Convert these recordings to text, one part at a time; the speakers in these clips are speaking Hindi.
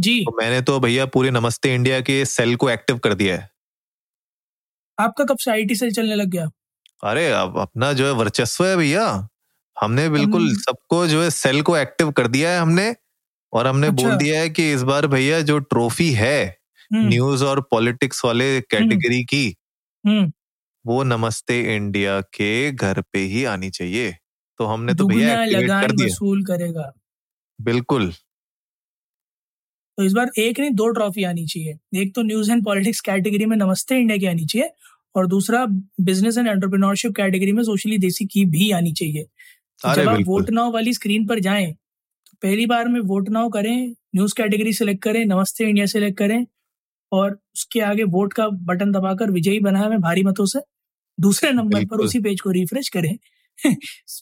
जी। तो मैंने तो भैया पूरे नमस्ते इंडिया के सेल को एक्टिव कर दिया है। आपका कब से आईटी सेल चलने लग गया? अरे अब अपना जो है वर्चस्व है भैया। हमने बिल्कुल हम- सबको जो है सेल को एक्टिव कर दिया है हमने और हमने अच्छा। बोल दिया है कि इस बार भैया जो ट्रॉफी है हम्म, न्यूज़ और पॉलिटिक्स वाले कैटेगरी की हम्म, वो नमस्ते इंडिया के घर पे ही आनी चाहिए। तो हमने तो भैया कर दिया। करेगा। बिल्कुल। तो इस बार एक नहीं दो ट्रॉफी आनी चाहिए। एक तो न्यूज़ एंड पॉलिटिक्स कैटेगरी में नमस्ते इंडिया की आनी चाहिए और दूसरा बिज़नेस एंड एंटरप्रेन्योरशिप कैटेगरी में सोशली देसी की भी आनी चाहिए। तो जब आप वोट नाउ वाली स्क्रीन पर जाएँ तो पहली बार में वोट नाउ करें न्यूज़ कैटेगरी सेलेक्ट करें नमस्ते इंडिया सेलेक्ट करें और उसके आगे वोट का बटन दबाकर विजयी बना है भारी मतों से। दूसरे नंबर पर उसी पेज को रिफ्रेश करें।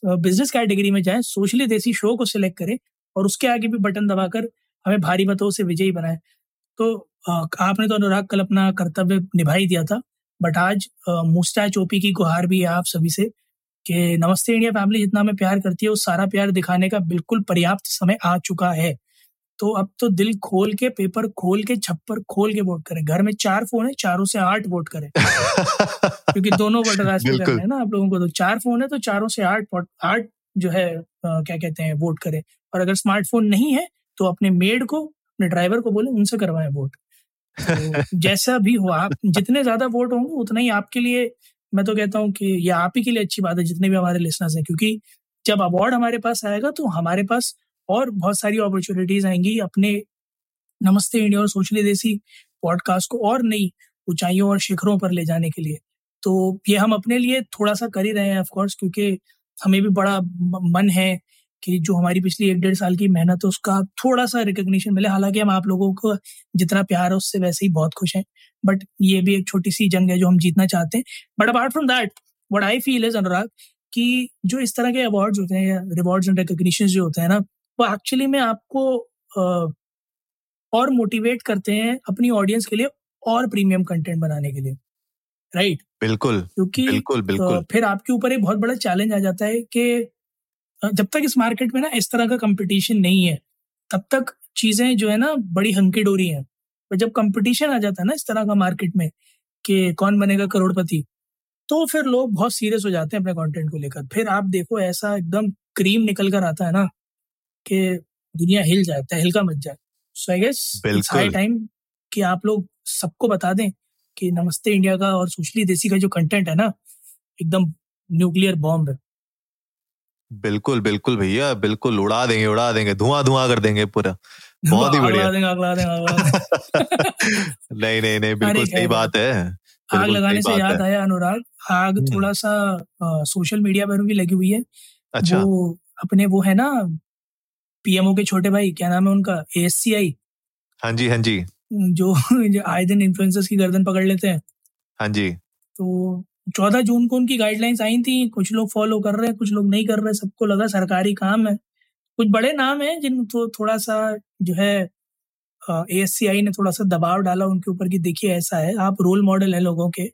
बिज़नेस कैटेगरी में जाएँ सोशली देसी शो को सिलेक्ट करें और उसके आगे भी बटन दबाकर हमें भारी मतों से विजयी बनाए। तो आपने तो अनुराग कल अपना कर्तव्य निभा ही दिया था बट आज मुस्टैच चोपी की गुहार भी है आप सभी से कि नमस्ते इंडिया फैमिली जितना हमें प्यार करती है वो सारा प्यार दिखाने का बिल्कुल पर्याप्त समय आ चुका है। तो अब तो दिल खोल के पेपर खोल के छप्पर खोल के वोट करें। घर में चार फ़ोन है चारों से आठ वोट करें। क्योंकि दोनों वोटर। करना है ना आप लोगों को तो। चार फ़ोन है तो चारों से आठ आठ जो है अ, क्या कहते हैं वोट करें। और अगर स्मार्टफ़ोन नहीं है तो अपने मेड को अपने ड्राइवर को बोले उनसे करवाएँ वोट तो जैसा भी हो आप जितने ज़्यादा वोट होंगे उतना ही आपके लिए मैं तो कहता हूँ कि ये आप ही के लिए अच्छी बात है जितने भी हमारे लिसनर्स हैं क्योंकि जब अवार्ड हमारे पास आएगा तो हमारे पास और बहुत सारी अपॉर्चुनिटीज़ आएँगी अपने नमस्ते इंडिया और सोशली देसी पॉडकास्ट को और नई ऊंचाइयों और शिखरों पर ले जाने के लिए। तो ये हम अपने लिए थोड़ा सा कर ही रहे हैं ऑफकोर्स क्योंकि हमें भी बड़ा मन है कि जो हमारी पिछली एक डेढ़ साल की मेहनत है उसका थोड़ा सा रिकग्निशन मिले। हालाँकि हम आप लोगों को जितना प्यार है उससे वैसे ही बहुत खुश हैं। बट ये भी एक छोटी सी जंग है जो हम जीतना चाहते हैं। But apart from that what I feel is Anurag कि जो इस तरह के अवार्ड्स होते हैं या रिवॉर्ड्स एंड रिकग्निशन जो होते हैं ना वो एक्चुअली में आपको और मोटिवेट करते हैं अपनी ऑडियंस के लिए और प्रीमियम कंटेंट बनाने के लिए। Right right? बिल्कुल क्योंकि बिल्कुल बिल्कुल। फिर आपके ऊपर एक बहुत बड़ा चैलेंज आ जाता है कि जब तक इस मार्केट में ना इस तरह का कंपटीशन नहीं है तब तक चीज़ें जो है ना बड़ी हंकी डोरी हैं। पर जब कंपटीशन आ जाता है ना इस तरह का मार्केट में कि कौन बनेगा करोड़पति तो फिर लोग बहुत सीरियस हो जाते हैं अपने कंटेंट को लेकर। फिर आप देखो ऐसा एकदम क्रीम निकल कर आता है ना कि दुनिया हिल जाए तहलका मच जाए। So I guess high time कि आप लोग सबको बता दें कि नमस्ते इंडिया का और सुशली देसी का जो कंटेंट है ना एकदम न्यूक्लियर बॉम्ब है। बिल्कुल बिल्कुल भैया बिल्कुल उड़ा देंगे उड़ा देंगे धुआँ धुआँ कर देंगे पूरा। बहुत ही बढ़िया। देंगे आग लगा देंगे देंगे नहीं नहीं नहीं बिल्कुल सही बात है आग लगाने से याद आया अनुराग आग हम्म। थोड़ा सा सोशल मीडिया पर भी लगी हुई है। अच्छा। वो अपने वो है ना पीएमओ के छोटे भाई क्या नाम है उनका एएससीआई हाँ जी हाँ जी। जो जो आए दिन इन्फ्लुएंसर्स की गर्दन पकड़ लेते हैं। हाँ जी। तो चौदह जून को उनकी गाइडलाइंस आई थी कुछ लोग फॉलो कर रहे हैं कुछ लोग नहीं कर रहे सबको लगा सरकारी काम है। कुछ बड़े नाम हैं जिन तो थोड़ा सा जो है ए एस ने थोड़ा सा दबाव डाला उनके ऊपर कि देखिए ऐसा है आप रोल मॉडल है लोगों के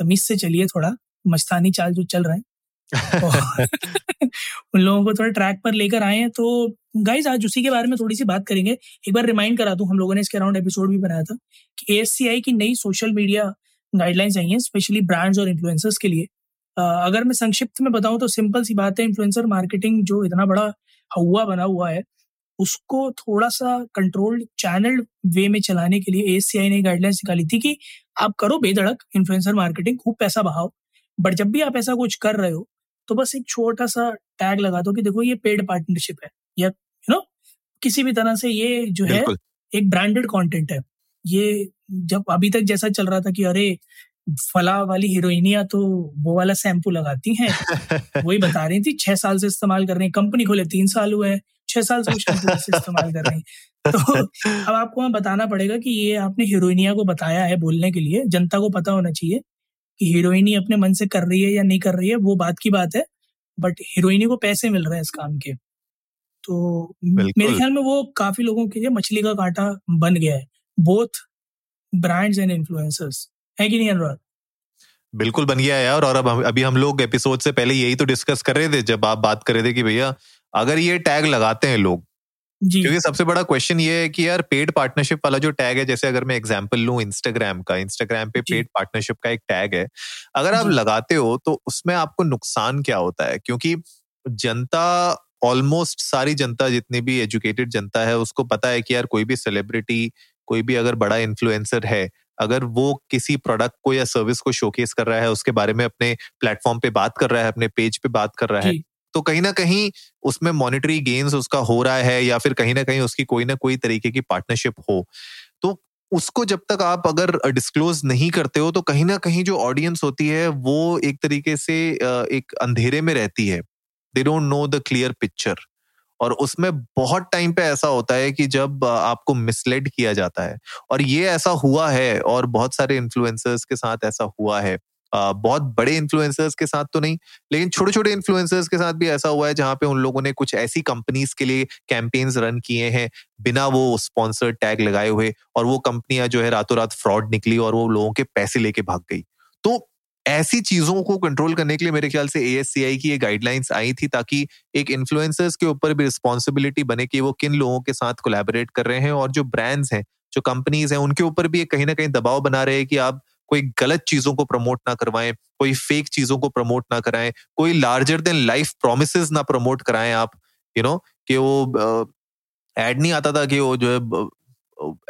तमीज से चलिए थोड़ा मस्तानी चाल जो चल रहे हैं। उन लोगों को थोड़ा ट्रैक पर लेकर आए हैं तो गाइज़ आज उसी के बारे में थोड़ी सी बात करेंगे। एक बार रिमाइंड करा दूँ हम लोगों ने इसके अराउंड एपिसोड भी बनाया था कि ए की नई सोशल मीडिया गाइडलाइंस आई हैं स्पेशली ब्रांड्स और इन्फ्लुएंसर्स के लिए। अ, अगर मैं संक्षिप्त में बताऊँ तो सिंपल सी बात है इन्फ्लुएंसर मार्केटिंग जो इतना बड़ा हवा बना हुआ है उसको थोड़ा सा कंट्रोल्ड चैनल वे में चलाने के लिए ए ने गाइडलाइंस निकाली थी कि आप करो बेधड़क इन्फ्लुएंसर मार्केटिंग खूब पैसा बहाओ। बट जब भी आप ऐसा कुछ कर रहे हो तो बस एक छोटा सा टैग लगा दो कि देखो ये पेड पार्टनरशिप है या यू नो किसी भी तरह से ये जो है एक ब्रांडेड कंटेंट है। ये जब अभी तक जैसा चल रहा था कि अरे फला वाली हीरोइनिया तो वो वाला शैम्पू लगाती हैं वही बता रही थी छह साल से इस्तेमाल कर रही हैं कंपनी खोले तीन साल हुए हैं छह साल से शैम्पू इस्तेमाल कर रही तो अब आपको वहाँ बताना पड़ेगा कि ये आपने हीरोइनिया को बताया है बोलने के लिए जनता को पता होना चाहिए कि हीरोइनी अपने मन से कर रही है या नहीं कर रही है वो बात की बात है बट हीरोइनी को पैसे मिल रहे हैं इस काम के। तो मेरे ख्याल में वो काफ़ी लोगों के लिए मछली का कांटा बन गया है। बोथ ब्रांड्स एंड इन्फ्लुएंसर्स है कि नहीं अनुराग बिल्कुल बन गया यार और अब अभी हम लोग एपिसोड से पहले यही तो डिस्कस कर रहे थे जब आप बात कर रहे थे कि भैया अगर ये टैग लगाते हैं लोग जी। क्योंकि सबसे बड़ा क्वेश्चन ये है कि यार पेड पार्टनरशिप वाला जो टैग है जैसे अगर मैं एग्जांपल लूँ इंस्टाग्राम का इंस्टाग्राम पे पेड पार्टनरशिप का एक टैग है अगर आप लगाते हो तो उसमें आपको नुकसान क्या होता है? क्योंकि जनता ऑलमोस्ट सारी जनता जितनी भी एजुकेटेड जनता है उसको पता है कि यार कोई भी सेलिब्रिटी कोई भी अगर बड़ा इन्फ्लुएंसर है अगर वो किसी प्रोडक्ट को या सर्विस को शोकेस कर रहा है उसके बारे में अपने प्लेटफॉर्म पे बात कर रहा है अपने पेज पे बात कर रहा है तो कहीं ना कहीं उसमें मॉनिटरी गेन्स उसका हो रहा है या फिर कहीं ना कहीं उसकी कोई ना कोई तरीके की पार्टनरशिप हो। तो उसको जब तक आप अगर डिस्क्लोज नहीं करते हो तो कहीं ना कहीं जो ऑडियंस होती है वो एक तरीके से एक अंधेरे में रहती है। They don't know the clear picture और उसमें बहुत टाइम पे ऐसा होता है कि जब आपको मिसलेड किया जाता है। और ये ऐसा हुआ है और बहुत सारे इन्फ्लुएंसर्स के साथ ऐसा हुआ है। बहुत बड़े इन्फ्लुएंसर्स के साथ तो नहीं, लेकिन छोटे छोटे इन्फ्लुएंसर्स के साथ भी ऐसा हुआ है जहाँ पे उन लोगों ने कुछ ऐसी कंपनीज़ के लिए कैंपेन्स रन किए हैं बिना वो स्पॉन्सर टैग लगाए हुए और वो कंपनियाँ जो है रातों रात फ्रॉड निकली और वो लोगों के पैसे लेके भाग गई। तो ऐसी चीज़ों को कंट्रोल करने के लिए मेरे ख्याल से एएससीआई की ये गाइडलाइंस आई थी ताकि एक इन्फ्लुएंसर्स के ऊपर भी रिस्पॉन्सिबिलिटी बने कि वो किन लोगों के साथ कोलैबोरेट कर रहे हैं और जो ब्रांड्स हैं जो कंपनीज़ हैं उनके ऊपर भी कहीं ना कहीं दबाव बना रहे हैं कि आप कोई गलत चीज़ों को प्रमोट ना करवाएँ कोई फेक चीज़ों को प्रमोट ना कराएँ कोई लार्जर देन लाइफ प्रोमिस ना प्रमोट कराएँ आप यू you नो know, कि वो एड नहीं आता था कि वो जो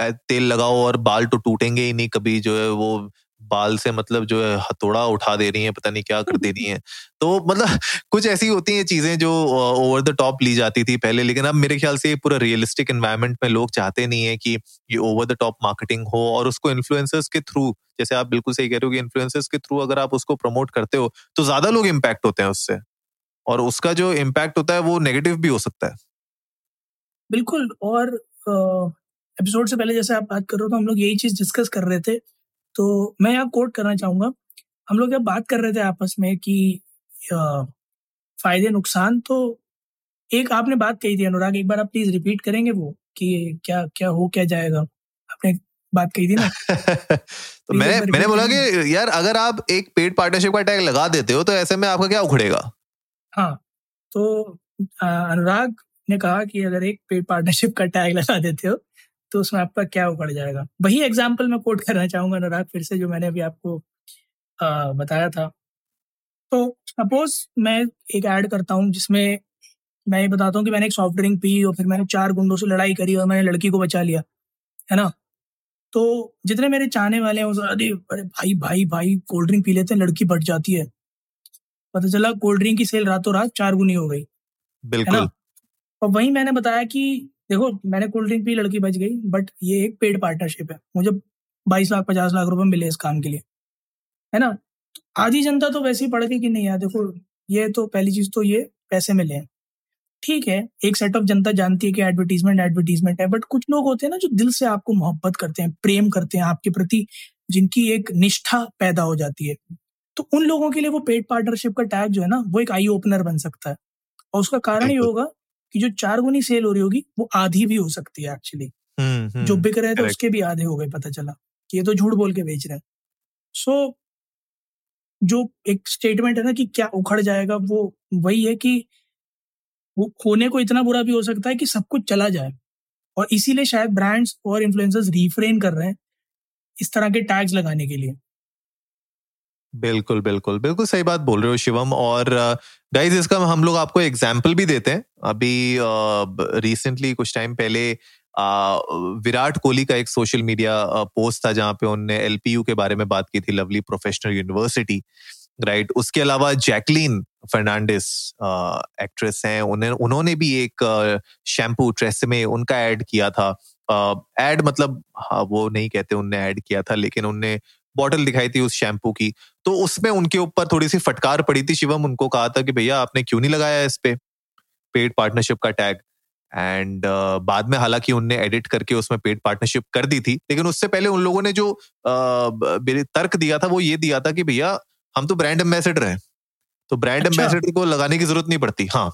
है तेल लगाओ और बाल तो टूटेंगे ही नहीं कभी जो है वो बाल से मतलब जो है, हथौड़ा उठा दे रही है, पता नहीं क्या कर दे रही है। तो मतलब कुछ ऐसी होती हैं चीज़ें जो ओवर द टॉप ली जाती थी पहले, लेकिन अब मेरे ख्याल से ये पूरा रियलिस्टिक एनवायरमेंट में लोग चाहते नहीं है कि ये ओवर द टॉप मार्केटिंग हो और उसको इन्फ्लुएंसर्स के थ्रू जैसे आप बिल्कुल सही कह रहे हो कि इन्फ्लुएंसर्स के थ्रू अगर आप उसको प्रमोट करते हो तो ज़्यादा लोग इम्पैक्ट होते हैं उससे। और उसका जो इम्पैक्ट होता है, वो नेगेटिव भी हो सकता है। बिल्कुल, और एपिसोड से पहले जैसे आप बात कर रहे हो तो हम लोग यही चीज़ डिस्कस कर रहे थे तो मैं यहाँ कोट करना चाहूँगा। हम लोग जब बात कर रहे थे आपस में कि फ़ायदे नुकसान तो एक आपने बात कही थी अनुराग एक बार आप प्लीज़ रिपीट करेंगे वो कि क्या क्या हो क्या जाएगा? आपने बात कही थी ना? तो मैंने मैंने बोला कि यार अगर आप एक पेड पार्टनरशिप का टैग लगा देते हो तो ऐसे में आपका क्या उखड़ेगा? हाँ तो अनुराग ने कहा कि अगर एक पेड पार्टनरशिप का टैग लगा देते हो तो उसमें आपका क्या उखड़ जाएगा? वही एग्ज़ाम्पल मैं कोट करना चाहूँगा अनुराग फिर से जो मैंने अभी आपको आ, बताया था। तो सपोज़ मैं एक ऐड करता हूँ जिसमें मैं ये बताता हूँ कि मैंने एक सॉफ्ट ड्रिंक पी और फिर मैंने चार गुंडों से लड़ाई करी और मैंने लड़की को बचा लिया है ना? तो जितने मेरे चाहने वाले हैं अरे अरे भाई भाई भाई कोल्ड ड्रिंक पी लेते हैं लड़की बट जाती है। पता चला कोल्ड ड्रिंक की सेल रातों रात चार गुनी हो गई बिल्कुल। और वही मैंने बताया कि देखो मैंने कोल्ड ड्रिंक पी लड़की बच गई बट ये एक पेड पार्टनरशिप है। मुझे बाईस लाख पचास लाख रुपए मिले इस काम के लिए। है ना? आधी जनता तो वैसे ही पढ़ गई कि नहीं यार देखो ये तो पहली चीज़ तो ये पैसे मिले हैं। ठीक है एक सेट ऑफ़ जनता जानती है कि एडवर्टीजमेंट एडवर्टीजमेंट है बट कुछ लोग होते हैं ना जो दिल से आपको मोहब्बत करते हैं प्रेम करते हैं आपके प्रति जिनकी एक निष्ठा पैदा हो जाती है। तो उन लोगों के लिए वो पेड पार्टनरशिप का टैग जो है ना वो एक आई ओपनर बन सकता है। और उसका कारण ये होगा कि जो चार गुनी सेल हो रही होगी वो आधी भी हो सकती है एक्चुअली हम्म, हम्म, जो बिक रहे थे उसके भी आधे हो गए पता चला। कि ये तो झूठ बोल के बेच रहे हैं। सो so, जो एक स्टेटमेंट है ना कि क्या उखड़ जाएगा वो वही है कि वो खोने को इतना बुरा भी हो सकता है कि सब कुछ चला जाए। और इसीलिए शायद ब्रांड्स और इन्फ्लुएंसर्स रिफ्रेन कर रहे हैं इस तरह के टैग्स लगाने के लिए। बिल्कुल बिल्कुल। बिल्कुल सही बात बोल रहे हो शिवम और गाइज़ इसका हम लोग आपको एग्ज़ाम्पल भी देते हैं। अभी रिसेंटली कुछ टाइम पहले विराट कोहली का एक सोशल मीडिया पोस्ट था जहाँ पे उन्होंने एलपीयू के बारे में बात की थी लवली प्रोफेशनल यूनिवर्सिटी राइट उसके अलावा जैकलीन फर्नांडिस एक्ट्रेस हैं। उन्हें, उन्होंने भी एक शैम्पू ट्रेस में उनका ऐड किया था। एड मतलब हाँ वो नहीं कहते उनने ऐड किया था, लेकिन उनने बॉटल दिखाई थी उस शैम्पू की। तो उसमें उनके ऊपर थोड़ी सी फटकार पड़ी थी शिवम उनको कहा था कि भैया आपने क्यों नहीं लगाया इस पे पेड पार्टनरशिप का टैग? एंड uh, बाद में हालाँकि उनने एडिट करके उसमें पेड पार्टनरशिप कर दी थी लेकिन उससे पहले उन लोगों ने जो uh, तर्क दिया था वो ये दिया था कि भैया हम तो ब्रांड एम्बेसडर हैं। तो ब्रांड एम्बेसडर अच्छा। को लगाने की ज़रूरत नहीं पड़ती। हाँ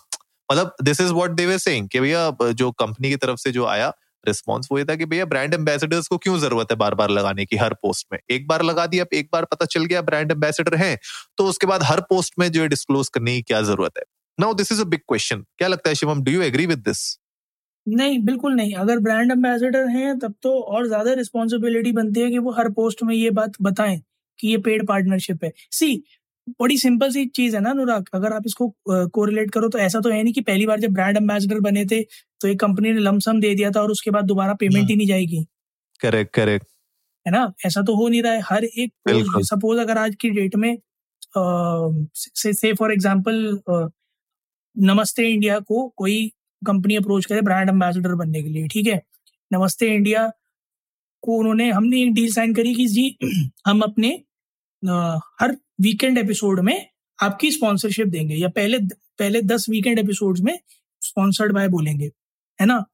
मतलब this is what they were saying कि भैया जो कंपनी की तरफ़ से जो आया रिस्पॉन्स वो ये था कि भैया ब्रांड एम्बेसडर्स को क्यों ज़रूरत है बार बार लगाने की हर पोस्ट में? एक बार लगा दिया एक बार पता चल गया ब्रांड एम्बेसडर है तो उसके बाद हर पोस्ट में जो है डिस्क्लोज करने की क्या ज़रूरत है? Now this is a big question क्या लगता है Shivam do you agree with this नहीं, बिल्कुल नहीं। अगर ब्रांड एम्बेसडर हैं, तब तो और ज़्यादा रिस्पॉन्सिबिलिटी बनती है कि वो हर पोस्ट में ये बात बताएँ कि ये पेड पार्टनरशिप है। सी बड़ी सिंपल सी चीज़ है ना, अनुराग। अगर आप इसको कोरिलेट करो तो ऐसा तो है नहीं कि पहली बार जब ब्रांड एम्बेसडर बने थे तो एक कंपनी ने लमसम दे दिया था और उसके बाद दोबारा पेमेंट ही। नहीं जाएगी। करेक्ट करेक्ट है ना? ऐसा तो हो नहीं रहा है। हर एक सपोज़ अगर आज की डेट में से से फॉर एग्जांपल नमस्ते इंडिया को कोई कंपनी अप्रोच करे ब्रांड एम्बेसडर बनने के लिए ठीक है? नमस्ते इंडिया को उन्होंने हमने एक डील साइन करी कि जी हम अपने हर वीकेंड एपिसोड में आपकी स्पॉन्सरशिप देंगे या पहले पहले दस वीकेंड एपिसोड में स्पॉन्सर्ड बाय बोलेंगे। है ना?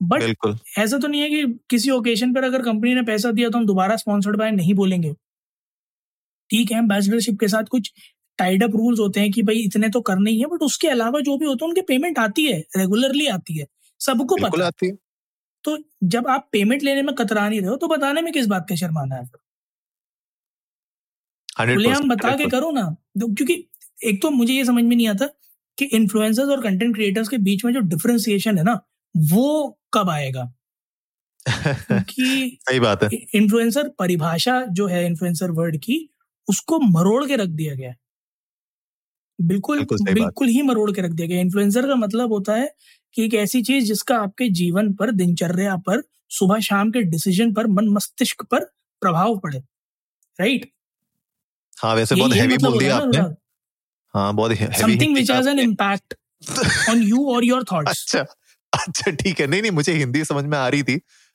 बट ऐसा तो नहीं है कि किसी ओकेजन पर अगर कंपनी ने पैसा दिया तो हम दोबारा स्पॉन्सर्ड बाय नहीं बोलेंगे। ठीक है एम्बेसडरशिप के साथ कुछ टाइड अप रूल्स होते हैं कि भाई इतने तो करने ही है बट उसके अलावा जो भी होता है उनके पेमेंट आती है रेगुलरली आती है। सबको पता आती है। तो जब आप पेमेंट लेने में कतरा नहीं रहे हो तो बताने में किस बात का शर्माना है फिर? हम बता के करो ना तो क्योंकि एक तो मुझे ये समझ में नहीं आता कि इन्फ्लुएंसर्स और कंटेंट क्रिएटर्स के बीच में जो डिफरेंशिएशन है ना वो कब आएगा? क्योंकि सही बात है। इन्फ्लुएंसर परिभाषा जो है इन्फ्लुएंसर वर्ड की उसको मरोड़ के रख दिया गया बिल्कुल बिल्कुल, बिल्कुल ही मरोड़ के रख दिया गया इन्फ्लुएंसर का मतलब होता है कि एक ऐसी चीज़ जिसका आपके जीवन पर दिनचर्या पर सुबह शाम के डिसीज़न पर मन मस्तिष्क पर प्रभाव पड़े। राइट हाँ वैसे बहुत हैवी मतलब बोल दिया आपने। हाँ बहुत heavy something which has an impact on you और योर थॉट्स अच्छा। अच्छा ठीक है। नहीं नहीं मुझे हिंदी समझ में आ रही थी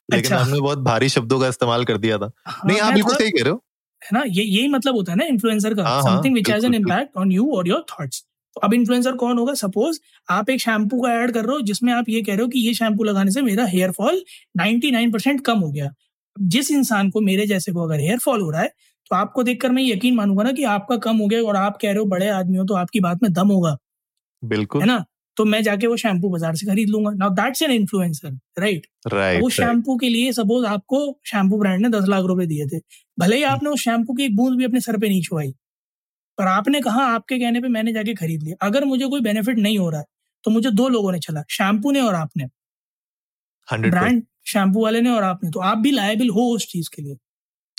लेकिन अच्छा। हमने बहुत भारी शब्दों का इस्तेमाल कर दिया था। हाँ, नहीं आप बिल्कुल सही कह रहे हो। है ना ये यही मतलब होता है ना इन्फ्लुएंसर का। Something which has an impact on you और योर थॉट्स तो अब इन्फ्लुएंसर कौन होगा? सपोज़ आप एक शैम्पू का ऐड कर रहे हो जिसमें आप ये कह रहे हो कि ये शैम्पू लगाने से मेरा हेयर फॉल 99% कम हो गया। जिस इंसान को मेरे जैसे को अगर हेयर फॉल हो रहा है तो आपको देखकर मैं यकीन मानूँगा ना कि आपका कम हो गया और आप कह रहे हो बड़े आदमी हो तो आपकी बात में दम होगा। बिल्कुल। है ना? तो मैं जाके वो शैम्पू बाज़ार से खरीद लूँगा। Now that's an influencer right right वो शैम्पू के लिए सपोज़ आपको शैम्पू ब्रांड ने दस लाख रुपए दिए थे। भले ही आपने उस शैम्पू की एक बूंद भी अपने सर पे नहीं छुआई पर आपने कहा आपके कहने पे मैंने जाके खरीद लिया। अगर मुझे कोई बेनिफिट नहीं हो रहा है तो मुझे दो लोगों ने चला शैम्पू ने और आपने। ब्रांड शैम्पू वाले ने और आपने। तो आप भी लायबिल हो उस चीज़ के लिए।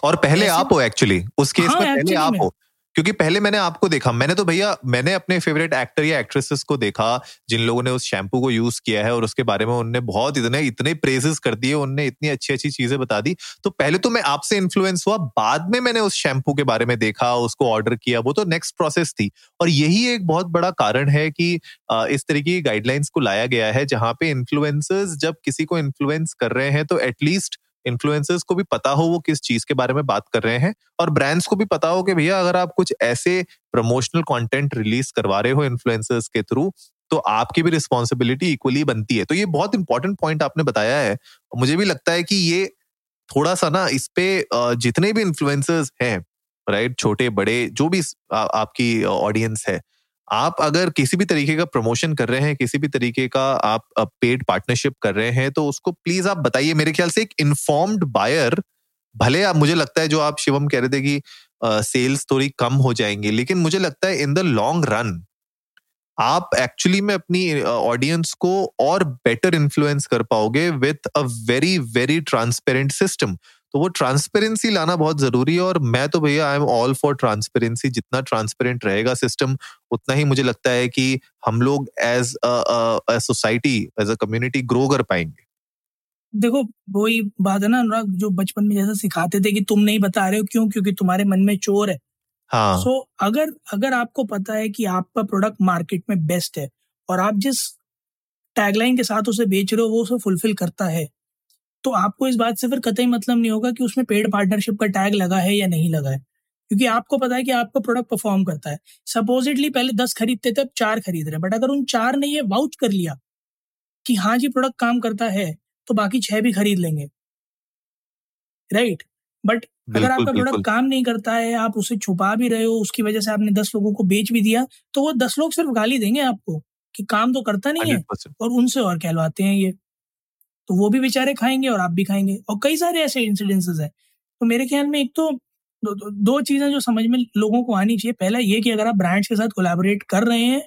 और पहले आप हो एक्चुअली उस केस हाँ, में पहले आप हो। क्योंकि पहले मैंने आपको देखा, मैंने तो भैया, मैंने अपने फेवरेट एक्टर या एक्ट्रेसेस को देखा, जिन लोगों ने उस शैम्पू को यूज़ किया है और उसके बारे में उनने बहुत इतने इतने प्रेजेस कर दिए, उनने इतनी अच्छी अच्छी चीज़ें बता दी। तो पहले तो मैं आपसे इन्फ्लुएंस हुआ, बाद में मैंने उस शैम्पू के बारे में देखा, उसको ऑर्डर किया, वो तो नेक्स्ट प्रोसेस थी। और यही एक बहुत बड़ा कारण है कि इस तरीके की गाइडलाइंस को लाया गया है, जहाँ पे इन्फ्लुएंसर्स जब किसी को इन्फ्लुएंस कर रहे हैं तो एटलीस्ट इन्फ्लुएंसर्स को भी पता हो वो किस चीज़ के बारे में बात कर रहे हैं और ब्रांड्स को भी पता हो कि भैया अगर आप कुछ ऐसे प्रमोशनल कंटेंट रिलीज़ करवा रहे हो इन्फ्लुएंसर्स के थ्रू तो आपकी भी रिस्पॉन्सिबिलिटी इक्वली बनती है। तो ये बहुत इंपॉर्टेंट पॉइंट आपने बताया है। मुझे भी लगता है कि ये थोड़ा सा ना इस पे जितने भी इन्फ्लुएंसर्स हैं राइट छोटे बड़े जो भी आ, आपकी ऑडियंस है आप अगर किसी भी तरीके का प्रमोशन कर रहे हैं, किसी भी तरीके का आप पेड पार्टनरशिप कर रहे हैं तो उसको प्लीज़ आप बताइए। मेरे ख्याल से एक इन्फॉर्म्ड बायर भले आप, मुझे लगता है जो आप शिवम कह रहे थे कि सेल्स थोड़ी कम हो जाएँगे, लेकिन मुझे लगता है इन द लॉन्ग रन आप एक्चुअली में अपनी ऑडियंस को और बेटर इन्फ्लुएंस कर पाओगे with a very very transparent system तो वो ट्रांसपेरेंसी लाना बहुत ज़रूरी है और मैं तो भैया I am all for transparency जितना ट्रांसपेरेंट रहेगा सिस्टम उतना ही मुझे लगता है कि हम लोग as society as a community grow कर पाएँगे। देखो वही बात है ना अनुराग जो बचपन में जैसा सिखाते थे कि तुम नहीं बता रहे हो क्यों? क्योंकि तुम्हारे मन में चोर है। हाँ। सो so, अगर अगर आपको पता है कि आपका प्रोडक्ट मार्केट में बेस्ट है और आप जिस टैगलाइन के साथ उसे बेच रहे हो वो उसे फुलफिल करता है तो आपको इस बात से फिर कतई मतलब नहीं होगा कि उसमें पेड पार्टनरशिप का टैग लगा है या नहीं लगा है। क्योंकि आपको पता है कि आपका प्रोडक्ट परफॉर्म करता है। सपोजिटली पहले दस खरीदते थे अब चार खरीद रहे बट अगर उन चार ने ये वाउच कर लिया कि हाँ जी प्रोडक्ट काम करता है तो बाकी छह भी खरीद लेंगे। राइट बट अगर आपका प्रोडक्ट काम नहीं करता है आप उसे छुपा भी रहे हो उसकी वजह से आपने दस लोगों को बेच भी दिया तो वो दस लोग सिर्फ़ गाली देंगे आपको कि काम तो करता नहीं है। और उनसे और कहलवाते हैं ये। तो वो भी बेचारे खाएँगे और आप भी खाएँगे। और कई सारे ऐसे इंसिडेंसेस है। तो मेरे ख्याल में एक तो दो, दो, दो चीज़ें जो समझ में लोगों को आनी चाहिए। पहला ये कि अगर आप ब्रांड्स के साथ कोलैबोरेट कर रहे हैं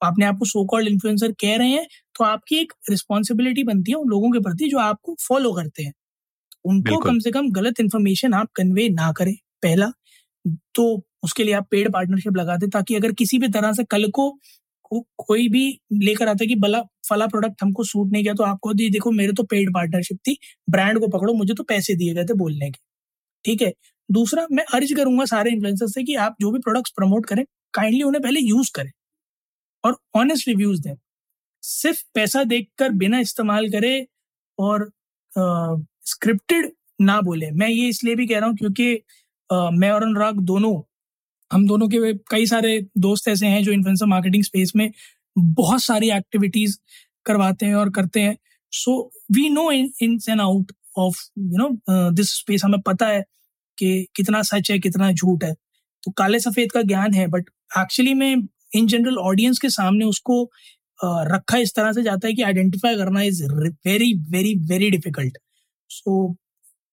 अपने आप को सो कॉल्ड इन्फ्लुएंसर कह रहे हैं तो आपकी एक रिस्पॉन्सिबिलिटी बनती है उन लोगों के प्रति जो आपको फॉलो करते हैं। उनको कम से कम गलत इन्फॉर्मेशन आप कन्वे ना करें पहला। तो उसके लिए आप पेड पार्टनरशिप लगा दें ताकि अगर किसी भी तरह से कल को को, कोई भी लेकर आता है कि बला फला प्रोडक्ट हमको सूट नहीं किया तो आपको दी देखो मेरे तो पेड पार्टनरशिप थी ब्रांड को पकड़ो मुझे तो पैसे दिए गए थे बोलने के। ठीक है? दूसरा मैं अर्ज़ करूँगा सारे इन्फ्लुएंसर से कि आप जो भी प्रोडक्ट्स प्रमोट करें काइंडली उन्हें पहले यूज़ करें और ऑनेस्ट रिव्यूज़ दें। सिर्फ़ पैसा देखकर बिना इस्तेमाल करे और स्क्रिप्टेड ना बोले। मैं ये इसलिए भी कह रहा हूँ क्योंकि आ, मैं और अनुराग दोनों हम दोनों के कई सारे दोस्त ऐसे हैं जो इन्फ्लुएंसर मार्केटिंग स्पेस में बहुत सारी एक्टिविटीज़ करवाते हैं और करते हैं। So we know in and out of you know this space हमें पता है कि कितना सच है कितना झूठ है। तो काले सफ़ेद का ज्ञान है बट एक्चुअली में इन जनरल ऑडियंस के सामने उसको uh, रखा इस तरह से जाता है कि आइडेंटिफाई करना is very very very difficult so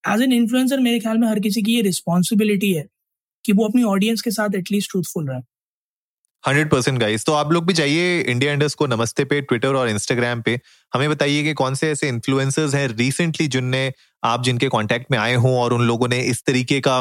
as an influencer मेरे ख्याल में हर किसी की ये रिस्पॉन्सिबिलिटी है। कि वो अपनी ऑडियंस के साथ एटलीस्ट ट्रूथफुल रहे। हंड्रेड परसेंट गाइस तो आप लोग भी जाइए इंडिया इंडस्ट को नमस्ते पे ट्विटर और इंस्टाग्राम पे। हमें बताइए कि कौन से ऐसे इन्फ्लुएंसर्स हैं रिसेंटली जिनने आप जिनके कांटेक्ट में आए हों और उन लोगों ने इस तरीके का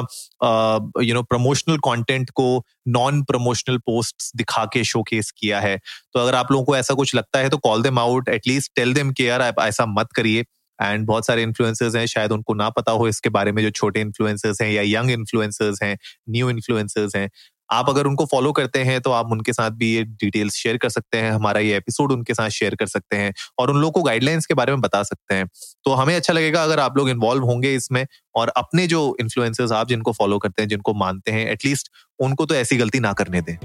यू नो प्रमोशनल कंटेंट को नॉन प्रमोशनल पोस्ट दिखा के शोकेस किया है। तो अगर आप लोगों को ऐसा कुछ लगता है तो call them out at least tell them के यार ऐसा मत करिए। एंड बहुत सारे इन्फ्लुएंसर्स हैं, शायद उनको ना पता हो इसके बारे में जो छोटे इन्फ्लुएंसर्स हैं या यंग इन्फ्लुएंसर्स हैं न्यू इन्फ्लुएंसर्स हैं। आप अगर उनको फॉलो करते हैं तो आप उनके साथ भी ये डिटेल्स शेयर कर सकते हैं, हमारा ये एपिसोड उनके साथ शेयर कर सकते हैं और उन लोगों को गाइडलाइंस के बारे में बता सकते हैं। तो हमें अच्छा लगेगा अगर आप लोग इन्वॉल्व होंगे इसमें और अपने जो इन्फ्लुएंसर्स आप जिनको फॉलो करते हैं, जिनको मानते हैं एटलीस्ट उनको तो ऐसी गलती ना करने दें।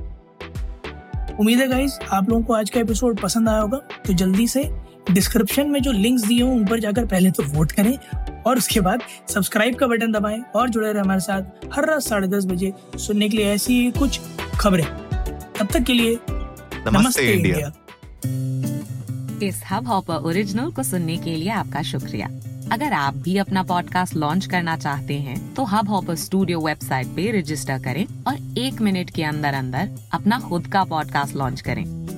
उम्मीद है गाइस आप लोगों को आज का एपिसोड पसंद आया होगा तो जल्दी से डिस्क्रिप्शन में जो लिंक्स दिए हों उन पर जाकर पहले तो वोट करें और उसके बाद सब्सक्राइब का बटन दबाएँ और जुड़े रहे हमारे साथ हर रात साढ़े दस बजे सुनने के लिए ऐसी कुछ खबरें। तब तक के लिए नमस्ते, नमस्ते इंडिया। इस हब हॉपर ओरिजिनल को सुनने के लिए आपका शुक्रिया। अगर आप भी अपना पॉडकास्ट लॉन्च करना चाहते हैं तो हब हॉपर स्टूडियो वेबसाइट पे रजिस्टर करें और एक मिनट के अंदर अंदर अपना खुद का पॉडकास्ट लॉन्च करें।